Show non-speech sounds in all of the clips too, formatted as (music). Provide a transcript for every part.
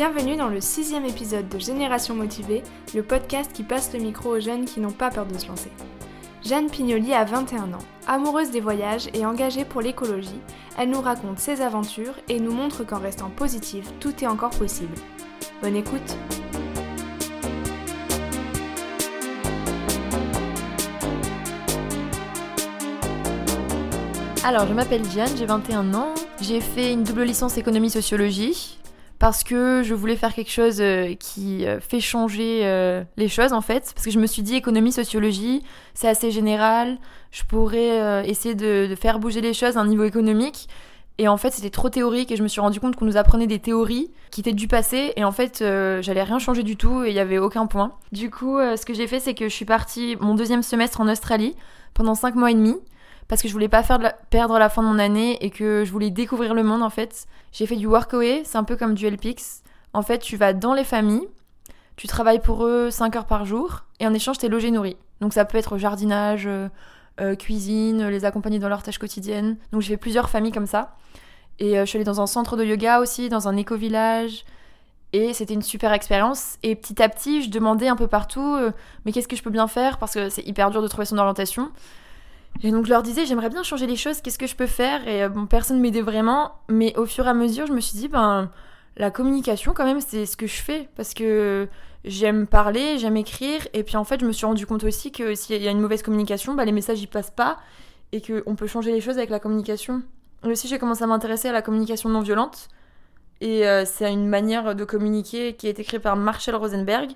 Bienvenue dans le sixième épisode de Génération Motivée, le podcast qui passe le micro aux jeunes qui n'ont pas peur de se lancer. Jeanne Pignoli a 21 ans. Amoureuse des voyages et engagée pour l'écologie, elle nous raconte ses aventures et nous montre qu'en restant positive, tout est encore possible. Bonne écoute Alors, je m'appelle Jeanne, j'ai 21 ans. J'ai fait une double licence économie-sociologie parce que je voulais faire quelque chose euh, qui euh, fait changer euh, les choses en fait. Parce que je me suis dit économie, sociologie, c'est assez général. Je pourrais essayer de, faire bouger les choses à un niveau économique. Et en fait, c'était trop théorique et je me suis rendu compte qu'on nous apprenait des théories qui étaient du passé et en fait, j'allais rien changer du tout et il y avait aucun point. Du coup, ce que j'ai fait, c'est que je suis partie mon deuxième semestre en Australie pendant 5 mois et demi parce que je voulais pas faire perdre la fin de mon année et que je voulais découvrir le monde en fait. J'ai fait du workaway, c'est un peu comme du LPX. En fait, tu vas dans les familles, tu travailles pour eux 5 heures par jour et en échange, tu es logé nourri. Donc ça peut être jardinage, euh, euh, cuisine, les accompagner dans leurs tâches quotidiennes. Donc j'ai fait plusieurs familles comme ça. Et euh, je suis allée dans un centre de yoga aussi, dans un éco-village. Et c'était une super expérience. Et petit à petit, je demandais un peu partout, mais qu'est-ce que je peux bien faire? Parce que c'est hyper dur de trouver son orientation. Et donc je leur disais, j'aimerais bien changer les choses, qu'est-ce que je peux faire? Et euh, bon, personne m'aidait vraiment, mais au fur et à mesure, je me suis dit, ben, la communication, quand même, c'est ce que je fais, parce que j'aime parler, j'aime écrire, et puis en fait, je me suis rendu compte aussi que s'il y a une mauvaise communication, ben, les messages, ils passent pas, et qu'on peut changer les choses avec la communication. Et aussi, j'ai commencé à m'intéresser à la communication non violente, et euh, c'est une manière de communiquer qui a été créée par Marshall Rosenberg.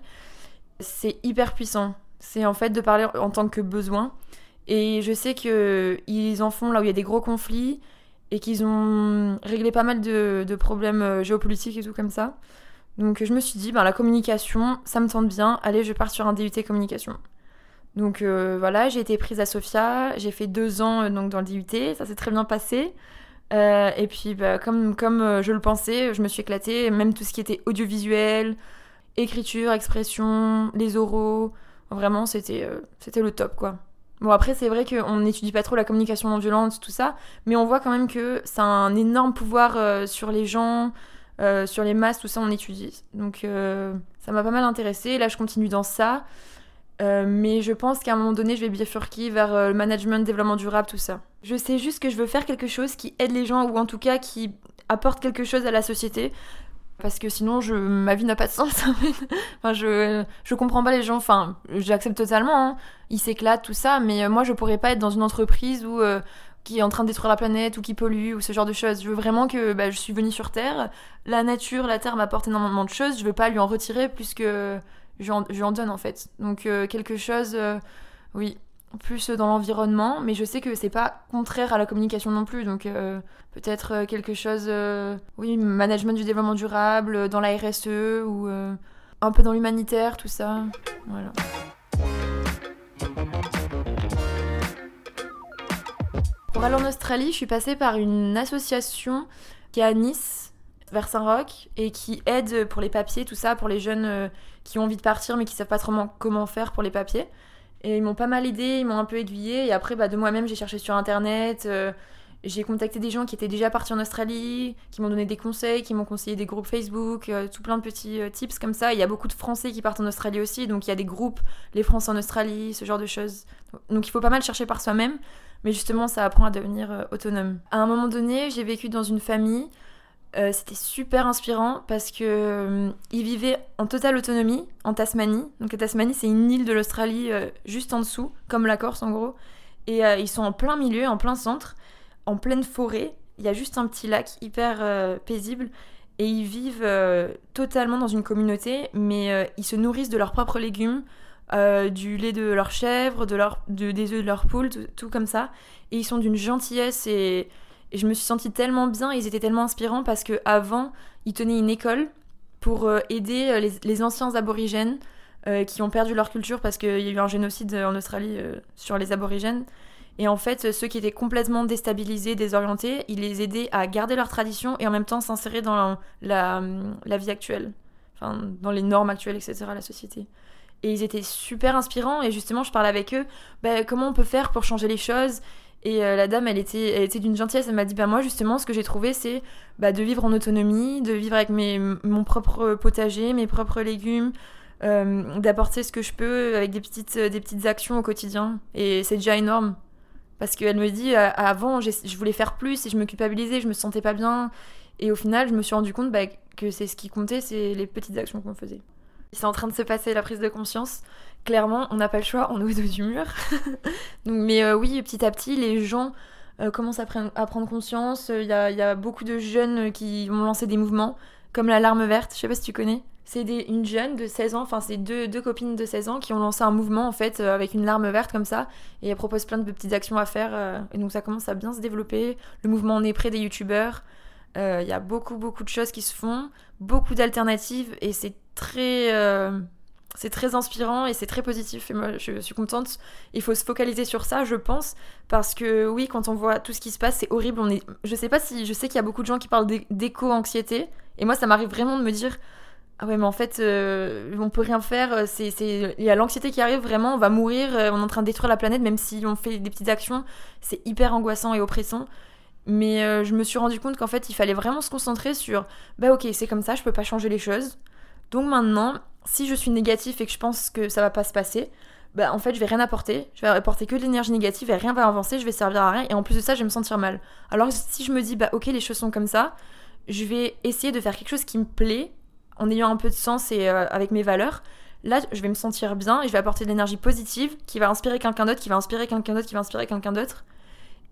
C'est hyper puissant. C'est en fait de parler en tant que besoin. Et je sais qu'ils en font là où il y a des gros conflits et qu'ils ont réglé pas mal de, problèmes euh, géopolitiques et tout comme ça. Donc je me suis dit, ben, la communication, ça me tente bien. Allez, je pars sur un DUT communication. Donc euh, voilà, j'ai été prise à Sofia, j'ai fait deux ans euh, donc, dans le DUT, ça s'est très bien passé. et puis bah, comme, comme je le pensais, je me suis éclatée, même tout ce qui était audiovisuel, écriture, expression, les oraux, vraiment c'était c'était le top quoi. Bon, après, c'est vrai qu'on n'étudie pas trop la communication non violente, tout ça, mais on voit quand même que ça a un énorme pouvoir euh, sur les gens, euh, sur les masses, tout ça, on étudie. Donc, euh, ça m'a pas mal intéressé. Là, je continue dans ça. mais je pense qu'à un moment donné, je vais bifurquer vers le management, développement durable, tout ça. Je sais juste que je veux faire quelque chose qui aide les gens, ou en tout cas qui apporte quelque chose à la société parce que sinon je, ma vie n'a pas de sens. (laughs) je, je comprends pas les gens, enfin, j'accepte totalement, hein. ils s'éclatent, tout ça, mais euh, moi je pourrais pas être dans une entreprise où, euh, qui est en train de détruire la planète ou qui pollue ou ce genre de choses. Je veux vraiment que bah, je suis venue sur Terre, la nature, la Terre m'apporte énormément de choses, je veux pas lui en retirer plus que je en, donne en fait. Donc euh, quelque chose, oui, plus dans l'environnement, mais je sais que c'est pas contraire à la communication non plus, donc euh, peut-être euh, quelque chose, euh, oui, management du développement durable, dans la RSE ou un peu dans l'humanitaire, tout ça. Voilà. Pour aller en Australie, je suis passée par une association qui est à Nice, vers Saint-Roch, et qui aide pour les papiers, tout ça, pour les jeunes qui ont envie de partir mais qui savent pas trop comment faire pour les papiers. Et ils m'ont pas mal aidé, ils m'ont un peu aiguillé. Et après, bah, de moi-même, j'ai cherché sur Internet. Euh, j'ai contacté des gens qui étaient déjà partis en Australie, qui m'ont donné des conseils, qui m'ont conseillé des groupes Facebook, euh, tout plein de petits euh, tips comme ça. Il y a beaucoup de Français qui partent en Australie aussi, donc il y a des groupes, les Français en Australie, ce genre de choses. Donc il faut pas mal chercher par soi-même, mais justement ça apprend à devenir autonome. À un moment donné, j'ai vécu dans une famille euh, c'était super inspirant parce que euh, ils vivaient en totale autonomie en Tasmanie. Donc la Tasmanie, c'est une île de l'Australie euh, juste en dessous, comme la Corse en gros. Et ils sont en plein milieu, en plein centre, en pleine forêt. Il y a juste un petit lac hyper paisible. Et ils vivent totalement dans une communauté, mais ils se nourrissent de leurs propres légumes, du lait de leurs chèvres, de leur, des œufs de leurs poules, tout, tout, comme ça. Et ils sont d'une gentillesse et et je me suis sentie tellement bien, ils étaient tellement inspirants parce que avant, ils tenaient une école pour euh, aider euh, les, anciens aborigènes euh, qui ont perdu leur culture parce qu'il y a eu un génocide en Australie sur les aborigènes. Et en fait, ceux qui étaient complètement déstabilisés, désorientés, ils les aidaient à garder leur tradition et en même temps s'insérer dans la, vie actuelle, dans les normes actuelles, etc., la société. Et ils étaient super inspirants et justement, je parlais avec eux, bah, comment on peut faire pour changer les choses Et la dame, elle était, elle était d'une gentillesse. Elle m'a dit, bah moi justement, ce que j'ai trouvé, c'est bah, de vivre en autonomie, de vivre avec mes, mon propre potager, mes propres légumes, d'apporter ce que je peux avec des petites, des petites actions au quotidien. Et c'est déjà énorme. Parce qu'elle me dit, avant, je voulais faire plus et je me culpabilisais, je me sentais pas bien. Et au final, je me suis rendu compte bah, que c'est ce qui comptait, c'est les petites actions qu'on faisait. C'est en train de se passer la prise de conscience. Clairement, on n'a pas le choix, on est au dos du mur. (laughs) Mais euh, oui, petit à petit, les gens euh, commencent à, prendre conscience. Il y, a, beaucoup de jeunes qui ont lancé des mouvements, comme l'alarme verte, je sais pas si tu connais. C'est une jeune de 16 ans, enfin c'est deux, copines de 16 ans qui ont lancé un mouvement en fait euh, avec une larme verte comme ça et elles proposent plein de petites actions à faire et donc ça commence à bien se développer. Le mouvement en est près des youtubeurs. Il y a beaucoup beaucoup de choses qui se font, beaucoup d'alternatives et c'est très, c'est très inspirant et c'est très positif. Et moi, je suis contente. Il faut se focaliser sur ça, je pense, parce que oui, quand on voit tout ce qui se passe, c'est horrible. On est, je sais pas si, je sais qu'il y a beaucoup de gens qui parlent d'éco-anxiété, et moi, ça m'arrive vraiment de me dire. Ah ouais, mais en fait, euh, on peut rien faire. C'est. Il y a l'anxiété qui arrive, vraiment, on va mourir, euh, on est en train de détruire la planète, même si on fait des petites actions. C'est hyper angoissant et oppressant. Mais je me suis rendu compte qu'en fait, il fallait vraiment se concentrer sur bah ok, c'est comme ça, je peux pas changer les choses. Donc maintenant, si je suis négatif et que je pense que ça va pas se passer, bah en fait je vais rien apporter, je vais apporter que de l'énergie négative et rien va avancer, je vais servir à rien et en plus de ça je vais me sentir mal. Alors si je me dis bah ok les choses sont comme ça, je vais essayer de faire quelque chose qui me plaît en ayant un peu de sens et euh, avec mes valeurs. Là je vais me sentir bien et je vais apporter de l'énergie positive qui va inspirer quelqu'un d'autre, qui va inspirer quelqu'un d'autre, qui va inspirer quelqu'un d'autre.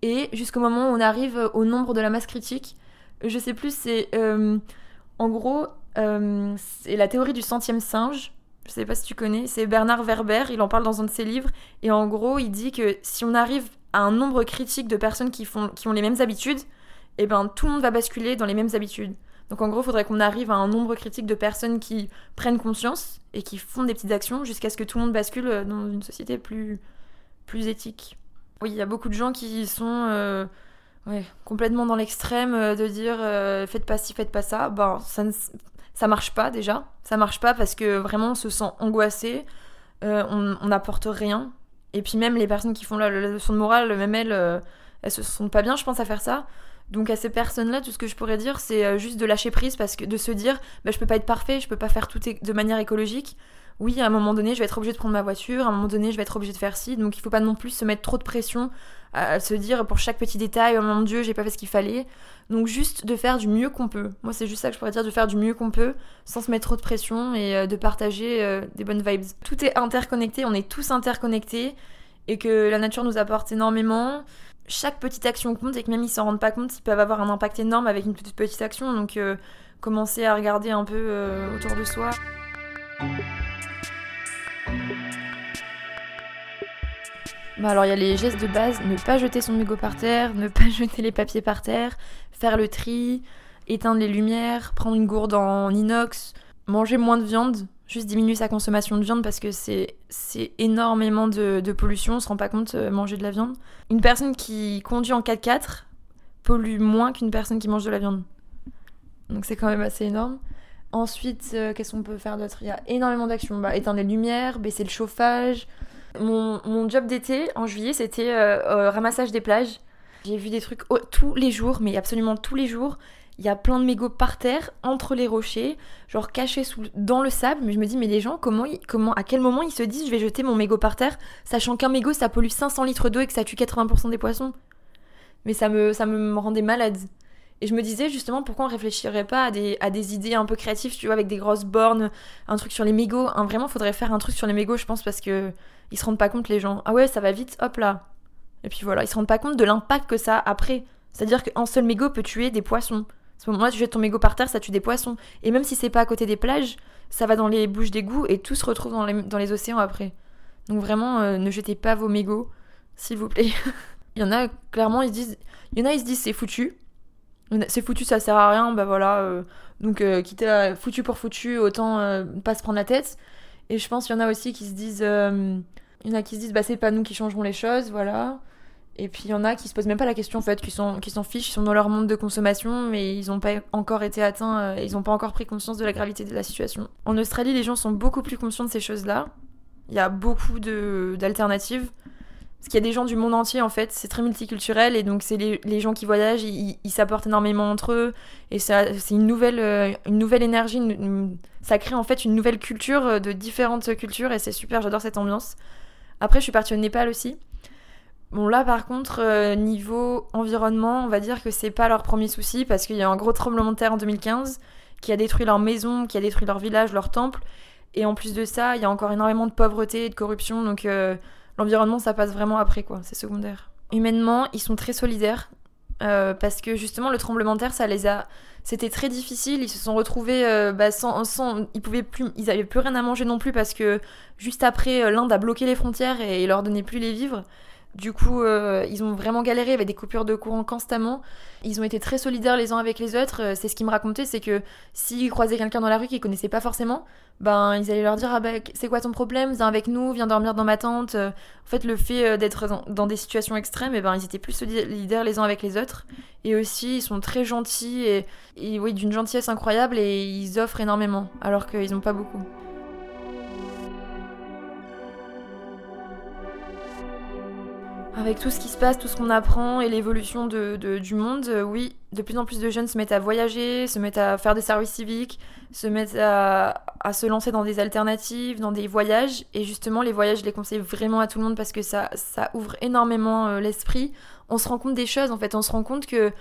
Et jusqu'au moment où on arrive au nombre de la masse critique, je sais plus c'est euh, en gros euh, c'est la théorie du centième singe. Je sais pas si tu connais. C'est Bernard Werber, il en parle dans un de ses livres. Et en gros, il dit que si on arrive à un nombre critique de personnes qui, ont les mêmes habitudes, eh ben tout le monde va basculer dans les mêmes habitudes. Donc en gros, il faudrait qu'on arrive à un nombre critique de personnes qui prennent conscience et qui font des petites actions jusqu'à ce que tout le monde bascule dans une société plus, plus éthique. Oui, il y a beaucoup de gens qui sont euh, complètement dans l'extrême euh, de dire faites pas ci, faites pas ça. Ben, ne, ça marche pas déjà. Ça marche pas parce que vraiment on se sent angoissé, euh, on n'apporte rien. Et puis même les personnes qui font la, leçon de morale, même elles, euh, elles se sentent pas bien, je pense, à faire ça. Donc à ces personnes-là, tout ce que je pourrais dire, c'est euh, juste de lâcher prise parce que de se dire, bah, je peux pas être parfait, je peux pas faire tout de manière écologique oui, à un moment donné, je vais être obligée de prendre ma voiture, à un moment donné, je vais être obligée de faire ci. Donc il faut pas non plus se mettre trop de pression à, se dire pour chaque petit détail, oh mon dieu, j'ai pas fait ce qu'il fallait. Donc juste de faire du mieux qu'on peut. Moi, c'est juste ça que je pourrais dire, de faire du mieux qu'on peut, sans se mettre trop de pression et euh, de partager euh, des bonnes vibes. Tout est interconnecté, on est tous interconnectés et que la nature nous apporte énormément. Chaque petite action compte et que même ils s'en rendent pas compte, ils peuvent avoir un impact énorme avec une petite, petite action. Donc euh, commencer à regarder un peu autour de soi. Bah alors il y a les gestes de base, ne pas jeter son mégot par terre, ne pas (laughs) jeter les papiers par terre, faire le tri, éteindre les lumières, prendre une gourde en inox, manger moins de viande, juste diminuer sa consommation de viande parce que c'est, énormément de, pollution, on se rend pas compte euh, manger de la viande. Une personne qui conduit en 4x4 pollue moins qu'une personne qui mange de la viande. Donc c'est quand même assez énorme. Ensuite, euh, qu'est-ce qu'on peut faire d'autre? Il y a énormément d'actions. Bah, éteindre les lumières, baisser le chauffage. Mon, job d'été en juillet, c'était euh, ramassage des plages. J'ai vu des trucs tous les jours, mais absolument tous les jours. Il y a plein de mégots par terre, entre les rochers, genre cachés sous, dans le sable. Mais je me dis, mais les gens, comment, comment, à quel moment ils se disent, je vais jeter mon mégot par terre, sachant qu'un mégot, ça pollue 500 litres d'eau et que ça tue 80% des poissons Mais ça me, ça me rendait malade. Et je me disais justement pourquoi on réfléchirait pas à des, à des idées un peu créatives, tu vois, avec des grosses bornes, un truc sur les mégots. Hein, vraiment, faudrait faire un truc sur les mégots, je pense, parce que ils se rendent pas compte les gens. Ah ouais, ça va vite, hop là. Et puis voilà, ils se rendent pas compte de l'impact que ça a après. C'est-à-dire qu'un seul mégot peut tuer des poissons. À ce moment-là, tu jettes ton mégot par terre, ça tue des poissons. Et même si c'est pas à côté des plages, ça va dans les bouches d'égout et tout se retrouve dans les, dans les océans après. Donc vraiment, euh, ne jetez pas vos mégots, s'il vous plaît. (laughs) il y en a, clairement, ils se disent, il y en a, ils se disent c'est foutu c'est foutu, ça sert à rien, bah voilà. Euh, donc, euh, quitter foutu pour foutu, autant euh, pas se prendre la tête. Et je pense qu'il y en a aussi qui se disent. il y en a qui se disent, bah c'est pas nous qui changerons les choses, voilà. Et puis il y en a qui se posent même pas la question en fait, qui s'en qui fichent, ils sont dans leur monde de consommation, mais ils n'ont pas encore été atteints, ils n'ont pas encore pris conscience de la gravité de la situation. En Australie, les gens sont beaucoup plus conscients de ces choses-là. Il y a beaucoup d'alternatives. Parce qu'il y a des gens du monde entier en fait, c'est très multiculturel et donc c'est les, gens qui voyagent, ils s'apportent énormément entre eux et c'est une nouvelle, euh, une nouvelle énergie, ça crée en fait une nouvelle culture euh, de différentes cultures et c'est super, j'adore cette ambiance. Après je suis partie au Népal aussi. Bon là par contre euh, niveau environnement on va dire que c'est pas leur premier souci parce qu'il y a un gros tremblement de terre en 2015 qui a détruit leur maison, qui a détruit leur village, leur temple et en plus de ça il y a encore énormément de pauvreté et de corruption donc L'environnement, ça passe vraiment après, quoi. C'est secondaire. Humainement, ils sont très solidaires. Euh, parce que justement, le tremblement de terre, ça les a. C'était très difficile. Ils se sont retrouvés euh, bah, sans, sans, Ils pouvaient plus. Ils avaient plus rien à manger non plus parce que juste après, euh, l'Inde a bloqué les frontières et, et leur donnait plus les vivres. Du coup, euh, ils ont vraiment galéré avec des coupures de courant constamment. Ils ont été très solidaires les uns avec les autres. Euh, c'est ce qu'ils me racontaient, c'est que s'ils croisaient quelqu'un dans la rue qu'ils connaissaient pas forcément, ben ils allaient leur dire ah ben c'est quoi ton problème, viens avec nous, viens dormir dans ma tente. Euh, en fait, le fait d'être dans, des situations extrêmes, eh ben ils étaient plus solidaires les uns avec les autres. Et aussi, ils sont très gentils et, et oui d'une gentillesse incroyable et ils offrent énormément alors qu'ils n'ont pas beaucoup. Avec tout ce qui se passe, tout ce qu'on apprend et l'évolution de, du monde, euh, oui, de plus en plus de jeunes se mettent à voyager, se mettent à faire des services civiques, se mettent à, se lancer dans des alternatives, dans des voyages. Et justement, les voyages, je les conseille vraiment à tout le monde parce que ça, ça ouvre énormément euh, l'esprit. On se rend compte des choses, en fait. On se rend compte que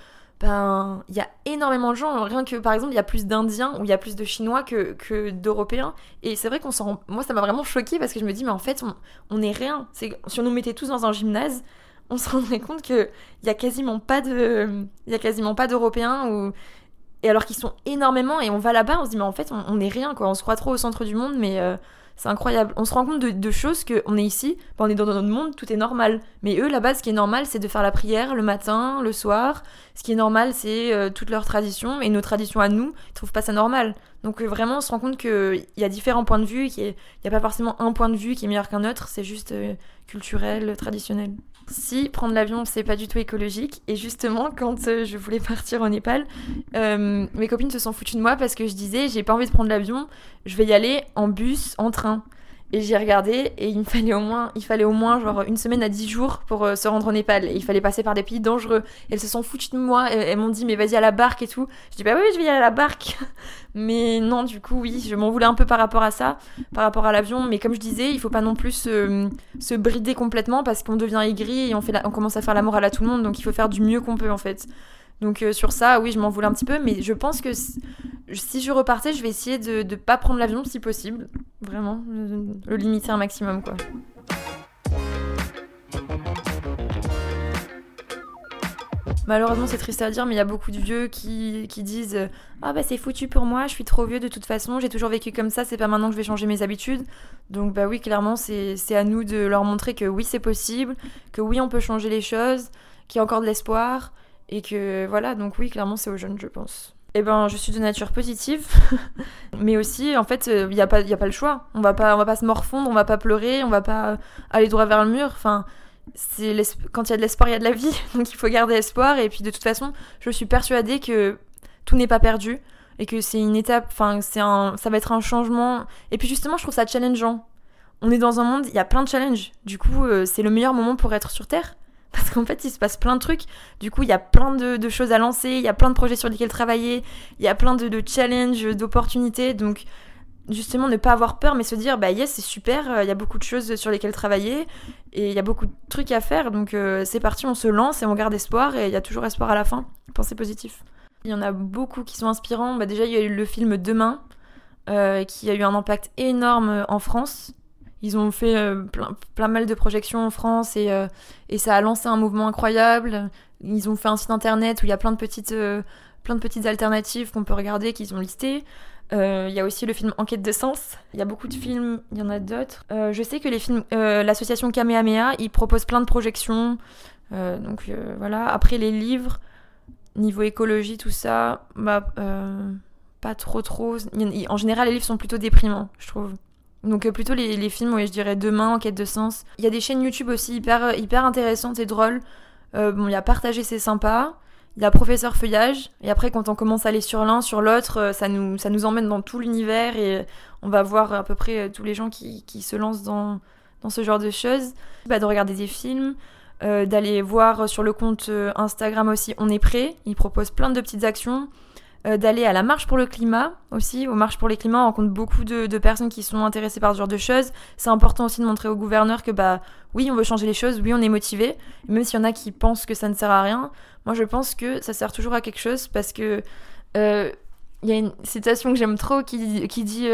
ben il y a énormément de gens rien que par exemple il y a plus d'indiens ou il y a plus de chinois que, d'européens. Et c'est vrai qu'on s'en moi ça m'a vraiment choqué parce que je me dis mais en fait on, on est rien. Si on nous mettait tous dans un gymnase on se (laughs) rendrait compte que il y a quasiment pas a quasiment pas d'européens ou et alors qu'ils sont énormément et on va là-bas on se dit mais en fait on, est rien quoi on se croit trop au centre du monde mais euh, c'est incroyable. On se rend compte de, de choses qu'on est ici, on est dans notre monde, tout est normal. Mais eux, là-bas, ce qui est normal, c'est de faire la prière le matin, le soir. Ce qui est normal, c'est euh, toutes leurs traditions. Et nos traditions à nous, ils trouvent pas ça normal. Donc euh, vraiment, on se rend compte qu'il y a différents points de vue, qu'il n'y a, pas forcément un point de vue qui est meilleur qu'un autre, c'est juste culturel, traditionnel. Si prendre l'avion, c'est pas du tout écologique. Et justement, quand je voulais (laughs) partir au Népal, mes copines se sont foutues de moi parce que je disais, j'ai pas envie de prendre l'avion, je vais y aller en bus, en train. Et j'ai regardé et il me fallait au moins, il fallait au moins genre une semaine à dix jours pour euh, se rendre au Népal. Il fallait passer par des pays dangereux. elles se sont foutues de moi. elles m'ont dit mais vas-y à la barque et tout. Je dis bah oui je vais y aller à la barque. (laughs) mais non du coup oui je m'en voulais un peu par rapport à ça, par rapport à l'avion. Mais comme je disais il faut pas non plus se, se brider complètement parce qu'on devient aigri et on fait on commence à faire la morale à tout le monde. Donc il faut faire du mieux qu'on peut en fait. Donc euh, sur ça, oui, je m'en voulais un petit peu, mais je pense que si je repartais, je vais essayer de ne pas prendre l'avion si possible. Vraiment, le limiter un maximum, quoi. Malheureusement, c'est triste à dire, mais il y a beaucoup de vieux qui, qui disent Ah, bah c'est foutu pour moi, je suis trop vieux de toute façon, j'ai toujours vécu comme ça, c'est pas maintenant que je vais changer mes habitudes. Donc, bah oui, clairement, c'est à nous de leur montrer que oui, c'est possible, que oui, on peut changer les choses, qu'il y a encore de l'espoir, et que voilà, donc oui, clairement, c'est aux jeunes, je pense. Eh ben, je suis de nature positive, (laughs) mais aussi, en fait, il euh, n'y a, pas, y a pas le choix. On va pas, on va pas se morfondre, on va pas pleurer, on va pas aller droit vers le mur. Enfin, c'est quand il y a de l'espoir, il y a de la vie, (laughs) donc il faut garder espoir. Et puis, de toute façon, je suis persuadée que tout n'est pas perdu et que c'est une étape, enfin, c'est un, ça va être un changement. Et puis, justement, je trouve ça challengeant. On est dans un monde, il y a plein de challenges. Du coup, euh, c'est le meilleur moment pour être sur Terre parce qu'en fait il se passe plein de trucs. Du coup il y a plein de, choses à lancer, il y a plein de projets sur lesquels travailler, il y a plein de, challenges, d'opportunités. Donc justement ne pas avoir peur mais se dire bah yes c'est super, euh, il y a beaucoup de choses sur lesquelles travailler et il y a beaucoup de trucs à faire. Donc euh, c'est parti, on se lance et on garde espoir et il y a toujours espoir à la fin. Pensez positif. Il y en a beaucoup qui sont inspirants. Bah, déjà il y a eu le film Demain. Euh, qui a eu un impact énorme en France ils ont fait euh, plein, plein, mal de projections en France et, euh, et, ça a lancé un mouvement incroyable. Ils ont fait un site internet où il y a plein de petites, euh, plein de petites alternatives qu'on peut regarder, qu'ils ont listées. Il y a aussi le film Enquête de sens. Il y a beaucoup de films, il y en a d'autres. je sais que les films, l'association Kamehameha, ils proposent plein de projections. donc voilà. Après les livres, niveau écologie, tout ça, bah, pas trop trop. En général, les livres sont plutôt déprimants, je trouve. Donc euh, plutôt les, films, oui, je dirais Demain, en quête de sens. Il y a des chaînes YouTube aussi hyper, hyper intéressantes et drôles. Euh, bon, il y a Partager, c'est sympa. Il y a Professeur Feuillage. Et après, quand on commence à aller sur l'un, sur l'autre, euh, ça nous, ça nous emmène dans tout l'univers et on va voir à peu près tous les gens qui, qui se lancent dans, dans ce genre de choses, bah, de regarder des films, euh, d'aller voir sur le compte euh, Instagram aussi On est prêt. Il propose plein de petites actions. Euh, d'aller à la marche pour le climat aussi. Aux marches pour le climat, on rencontre beaucoup de, personnes qui sont intéressées par ce genre de choses. C'est important aussi de montrer au gouverneur que bah oui, on veut changer les choses, oui, on est motivé. Même s'il y en a qui pensent que ça ne sert à rien, moi je pense que ça sert toujours à quelque chose parce que il y a une citation que j'aime trop qui, qui dit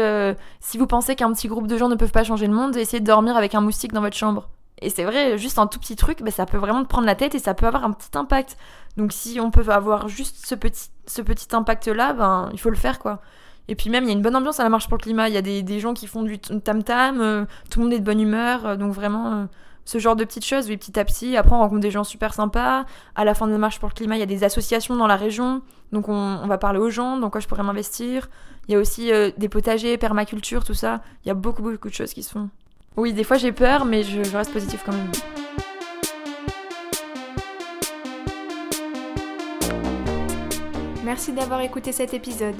Si vous pensez qu'un petit groupe de gens ne peuvent pas changer le monde, essayez de dormir avec un moustique dans votre chambre. Et c'est vrai, juste un tout petit truc, bah, ça peut vraiment te prendre la tête et ça peut avoir un petit impact. Donc si on peut avoir juste ce petit, ce petit impact-là, ben, il faut le faire, quoi. Et puis même, il y a une bonne ambiance à la marche pour le climat. Il y a des, des gens qui font du tam-tam, euh, tout le monde est de bonne humeur. Euh, donc vraiment, euh, ce genre de petites choses, oui, petit à petit. Après, on rencontre des gens super sympas. À la fin de la marche pour le climat, il y a des associations dans la région. Donc on, on va parler aux gens, dans quoi je pourrais m'investir. Il y a aussi des potagers, permaculture, tout ça. Il y a beaucoup, beaucoup de choses qui se font. Oui, des fois j'ai peur, mais je, reste positif quand même. Merci d'avoir écouté cet épisode.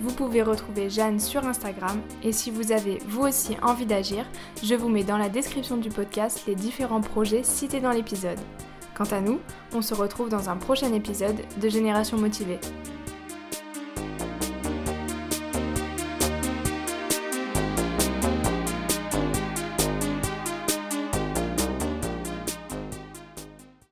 Vous pouvez retrouver Jeanne sur Instagram et si vous avez vous aussi envie d'agir, je vous mets dans la description du podcast les différents projets cités dans l'épisode. Quant à nous, on se retrouve dans un prochain épisode de Génération Motivée.